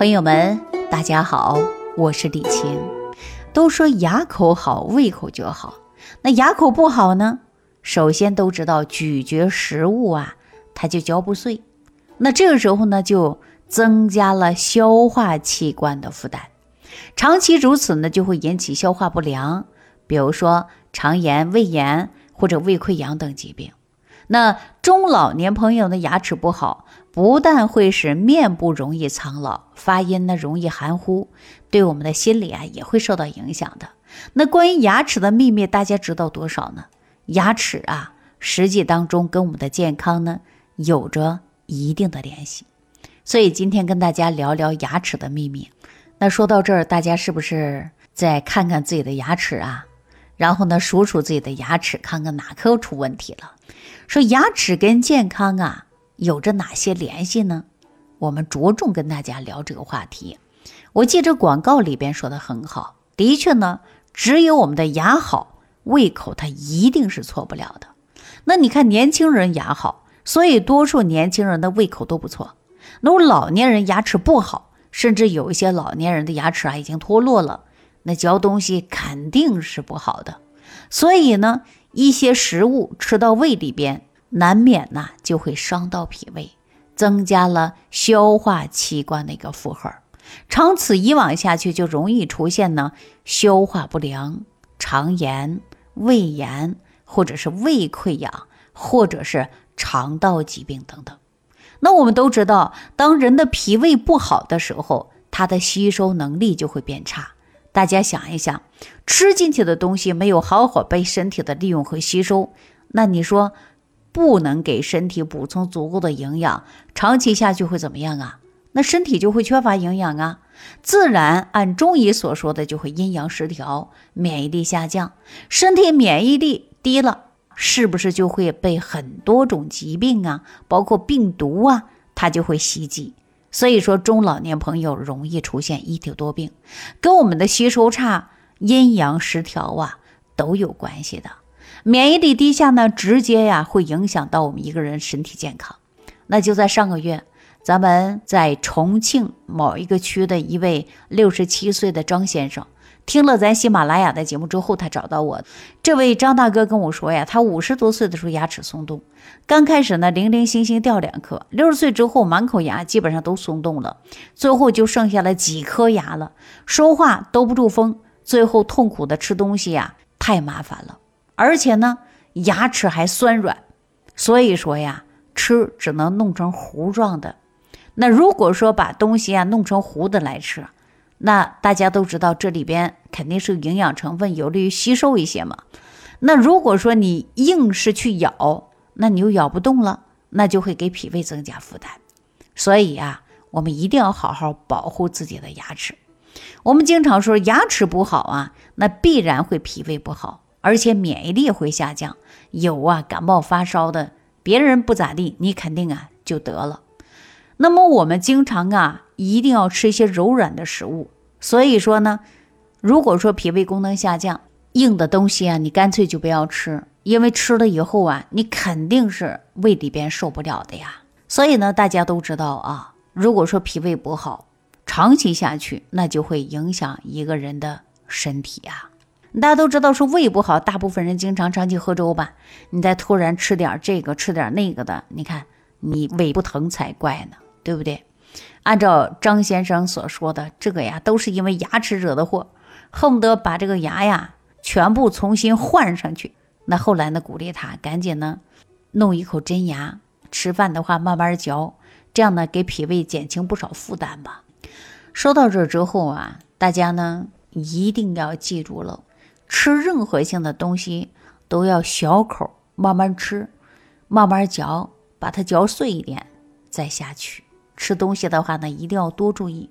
朋友们，大家好，我是李晴。都说牙口好，胃口就好。那牙口不好呢？首先都知道咀嚼食物啊，它就嚼不碎。那这个时候呢，就增加了消化器官的负担。长期如此呢，就会引起消化不良，比如说肠炎、胃炎或者胃溃疡等疾病。那中老年朋友的牙齿不好。不但会使面部容易苍老，发音呢容易含糊，对我们的心理啊也会受到影响的。那关于牙齿的秘密，大家知道多少呢？牙齿啊，实际当中跟我们的健康呢有着一定的联系。所以今天跟大家聊聊牙齿的秘密。那说到这儿，大家是不是再看看自己的牙齿啊？然后呢，数数自己的牙齿，看看哪颗出问题了？说牙齿跟健康啊。有着哪些联系呢？我们着重跟大家聊这个话题。我记着广告里边说的很好，的确呢，只有我们的牙好，胃口它一定是错不了的。那你看年轻人牙好，所以多数年轻人的胃口都不错。那我老年人牙齿不好，甚至有一些老年人的牙齿啊已经脱落了，那嚼东西肯定是不好的。所以呢，一些食物吃到胃里边。难免呢就会伤到脾胃，增加了消化器官的一个负荷，长此以往下去，就容易出现呢消化不良、肠炎、胃炎，或者是胃溃疡，或者是肠道疾病等等。那我们都知道，当人的脾胃不好的时候，它的吸收能力就会变差。大家想一想，吃进去的东西没有好好被身体的利用和吸收，那你说？不能给身体补充足够的营养，长期下去会怎么样啊？那身体就会缺乏营养啊，自然按中医所说的就会阴阳失调，免疫力下降。身体免疫力低了，是不是就会被很多种疾病啊，包括病毒啊，它就会袭击？所以说中老年朋友容易出现一体多病，跟我们的吸收差、阴阳失调啊都有关系的。免疫力低下呢，直接呀会影响到我们一个人身体健康。那就在上个月，咱们在重庆某一个区的一位六十七岁的张先生，听了咱喜马拉雅的节目之后，他找到我。这位张大哥跟我说呀，他五十多岁的时候牙齿松动，刚开始呢零零星星掉两颗，六十岁之后满口牙基本上都松动了，最后就剩下了几颗牙了，说话兜不住风，最后痛苦的吃东西呀，太麻烦了。而且呢，牙齿还酸软，所以说呀，吃只能弄成糊状的。那如果说把东西啊弄成糊的来吃，那大家都知道这里边肯定是营养成分有利于吸收一些嘛。那如果说你硬是去咬，那你又咬不动了，那就会给脾胃增加负担。所以啊，我们一定要好好保护自己的牙齿。我们经常说牙齿不好啊，那必然会脾胃不好。而且免疫力会下降，有啊感冒发烧的，别人不咋地，你肯定啊就得了。那么我们经常啊一定要吃一些柔软的食物。所以说呢，如果说脾胃功能下降，硬的东西啊你干脆就不要吃，因为吃了以后啊你肯定是胃里边受不了的呀。所以呢大家都知道啊，如果说脾胃不好，长期下去那就会影响一个人的身体呀。大家都知道说胃不好，大部分人经常长期喝粥吧。你再突然吃点这个，吃点那个的，你看你胃不疼才怪呢，对不对？按照张先生所说的，这个呀都是因为牙齿惹的祸，恨不得把这个牙呀全部重新换上去。那后来呢，鼓励他赶紧呢弄一口真牙，吃饭的话慢慢嚼，这样呢给脾胃减轻不少负担吧。说到这之后啊，大家呢一定要记住了。吃任何性的东西都要小口慢慢吃，慢慢嚼，把它嚼碎一点再下去。吃东西的话呢，一定要多注意。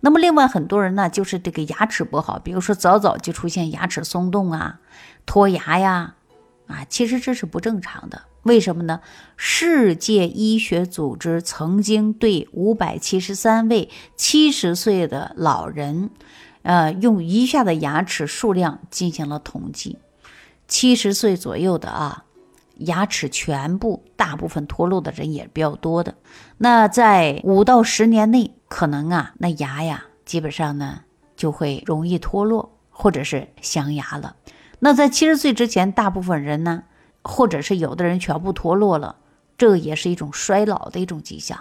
那么另外很多人呢，就是这个牙齿不好，比如说早早就出现牙齿松动啊、脱牙呀，啊，其实这是不正常的。为什么呢？世界医学组织曾经对五百七十三位七十岁的老人。呃，用余下的牙齿数量进行了统计，七十岁左右的啊，牙齿全部大部分脱落的人也比较多的。那在五到十年内，可能啊，那牙呀，基本上呢就会容易脱落，或者是镶牙了。那在七十岁之前，大部分人呢，或者是有的人全部脱落了，这也是一种衰老的一种迹象。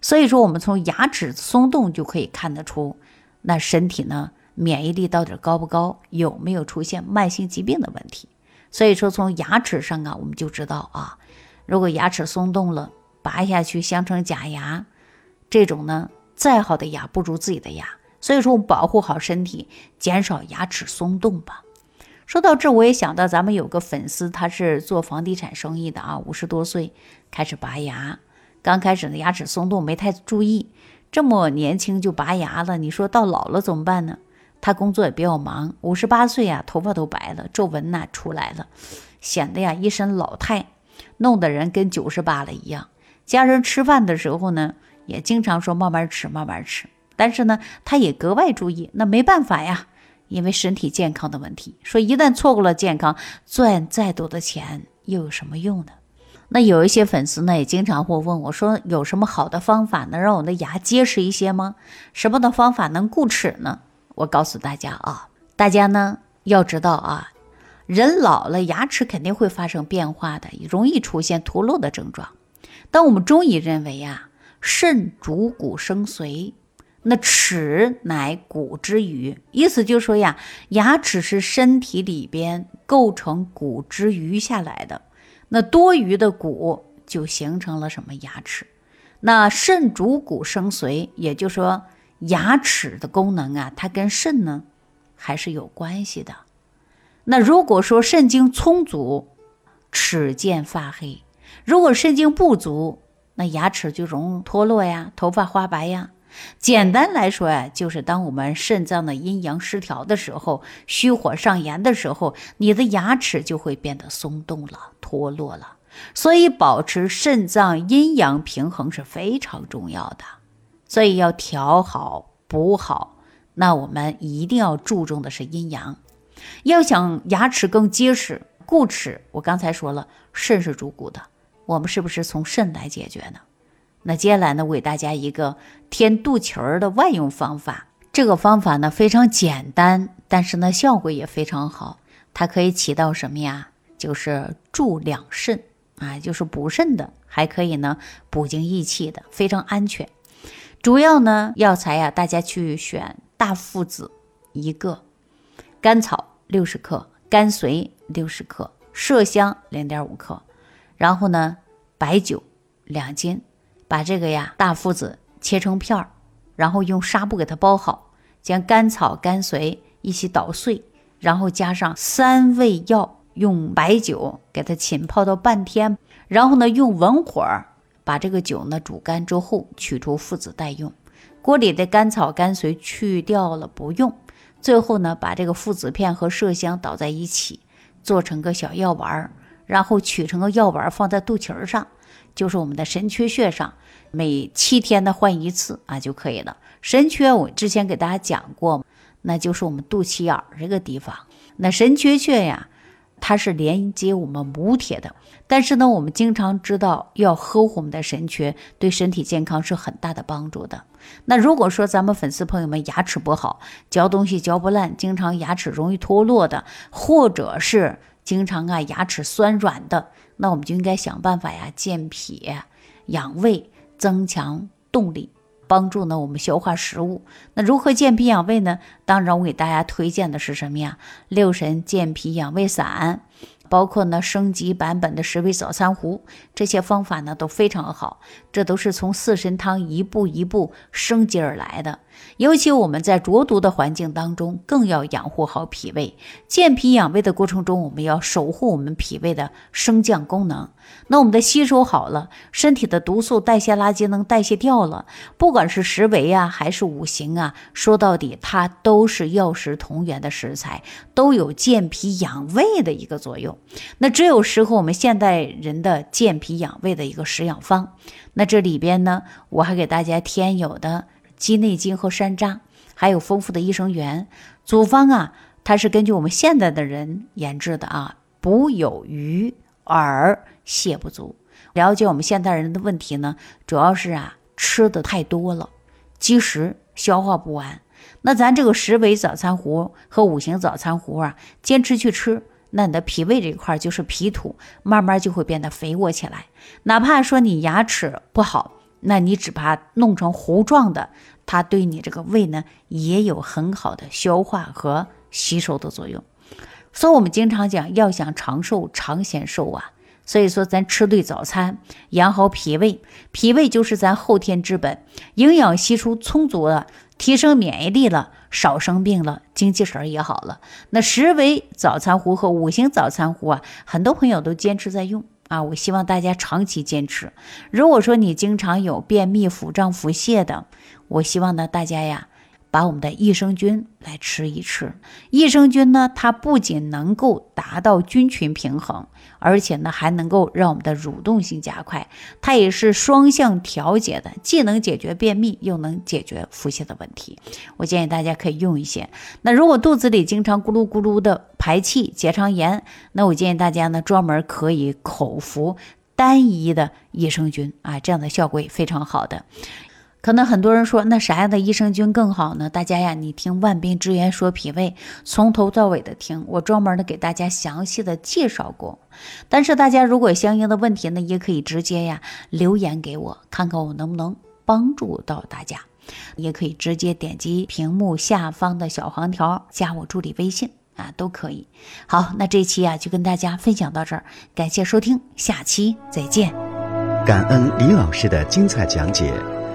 所以说，我们从牙齿松动就可以看得出，那身体呢。免疫力到底高不高？有没有出现慢性疾病的问题？所以说，从牙齿上啊，我们就知道啊，如果牙齿松动了，拔下去镶成假牙，这种呢，再好的牙不如自己的牙。所以说，我们保护好身体，减少牙齿松动吧。说到这，我也想到咱们有个粉丝，他是做房地产生意的啊，五十多岁开始拔牙，刚开始呢牙齿松动没太注意，这么年轻就拔牙了，你说到老了怎么办呢？他工作也比较忙，五十八岁呀，头发都白了，皱纹呐出来了，显得呀一身老态，弄得人跟九十八了一样。家人吃饭的时候呢，也经常说慢慢吃，慢慢吃。但是呢，他也格外注意，那没办法呀，因为身体健康的问题。说一旦错过了健康，赚再多的钱又有什么用呢？那有一些粉丝呢，也经常会问我说，有什么好的方法能让我的牙结实一些吗？什么的方法能固齿呢？我告诉大家啊，大家呢要知道啊，人老了牙齿肯定会发生变化的，容易出现脱落的症状。但我们中医认为呀，肾主骨生髓，那齿乃骨之余，意思就是说呀，牙齿是身体里边构成骨之余下来的，那多余的骨就形成了什么牙齿？那肾主骨生髓，也就是说。牙齿的功能啊，它跟肾呢还是有关系的。那如果说肾精充足，齿见发黑；如果肾精不足，那牙齿就容易脱落呀，头发花白呀。简单来说呀，就是当我们肾脏的阴阳失调的时候，虚火上炎的时候，你的牙齿就会变得松动了、脱落了。所以，保持肾脏阴阳平衡是非常重要的。所以要调好补好，那我们一定要注重的是阴阳。要想牙齿更结实固齿，我刚才说了，肾是主骨的，我们是不是从肾来解决呢？那接下来呢，我给大家一个填肚脐儿的外用方法。这个方法呢非常简单，但是呢效果也非常好。它可以起到什么呀？就是助两肾啊，就是补肾的，还可以呢补精益气的，非常安全。主要呢，药材呀，大家去选大附子一个，甘草六十克，甘遂六十克，麝香零点五克，然后呢，白酒两斤，把这个呀大附子切成片儿，然后用纱布给它包好，将甘草、甘遂一起捣碎，然后加上三味药，用白酒给它浸泡到半天，然后呢，用文火。把这个酒呢煮干之后，取出附子待用。锅里的甘草、甘遂去掉了不用。最后呢，把这个附子片和麝香倒在一起，做成个小药丸儿，然后取成个药丸放在肚脐上，就是我们的神阙穴上，每七天呢换一次啊就可以了。神阙我之前给大家讲过，那就是我们肚脐眼儿这个地方。那神阙穴呀。它是连接我们母铁的，但是呢，我们经常知道要呵护我们的神阙，对身体健康是很大的帮助的。那如果说咱们粉丝朋友们牙齿不好，嚼东西嚼不烂，经常牙齿容易脱落的，或者是经常啊牙齿酸软的，那我们就应该想办法呀健脾养胃，增强动力。帮助呢，我们消化食物。那如何健脾养胃呢？当然，我给大家推荐的是什么呀？六神健脾养胃散。包括呢升级版本的十味早餐壶，这些方法呢都非常好，这都是从四神汤一步一步升级而来的。尤其我们在浊毒的环境当中，更要养护好脾胃。健脾养胃的过程中，我们要守护我们脾胃的升降功能。那我们的吸收好了，身体的毒素代谢垃圾能代谢掉了，不管是食为啊，还是五行啊，说到底它都是药食同源的食材，都有健脾养胃的一个作用。那只有适合我们现代人的健脾养胃的一个食养方。那这里边呢，我还给大家添有的鸡内金和山楂，还有丰富的益生元。组方啊，它是根据我们现代的人研制的啊，补有余而泻不足。了解我们现代人的问题呢，主要是啊吃的太多了，积食消化不完。那咱这个十味早餐壶和五行早餐壶啊，坚持去吃，那你的脾胃这一块就是脾土，慢慢就会变得肥沃起来。哪怕说你牙齿不好，那你只把它弄成糊状的，它对你这个胃呢也有很好的消化和吸收的作用。所以，我们经常讲，要想长寿、长显瘦啊。所以说，咱吃对早餐，养好脾胃，脾胃就是咱后天之本，营养吸收充足了，提升免疫力了，少生病了，精气神也好了。那十味早餐糊和五行早餐糊啊，很多朋友都坚持在用啊，我希望大家长期坚持。如果说你经常有便秘、腹胀、腹泻的，我希望呢，大家呀。把我们的益生菌来吃一吃，益生菌呢，它不仅能够达到菌群平衡，而且呢，还能够让我们的蠕动性加快，它也是双向调节的，既能解决便秘，又能解决腹泻的问题。我建议大家可以用一些。那如果肚子里经常咕噜咕噜的排气、结肠炎，那我建议大家呢，专门可以口服单一的益生菌啊，这样的效果也非常好的。可能很多人说，那啥样的益生菌更好呢？大家呀，你听万病之源说脾胃，从头到尾的听，我专门的给大家详细的介绍过。但是大家如果相应的问题呢，也可以直接呀留言给我，看看我能不能帮助到大家。也可以直接点击屏幕下方的小黄条，加我助理微信啊，都可以。好，那这期啊就跟大家分享到这儿，感谢收听，下期再见。感恩李老师的精彩讲解。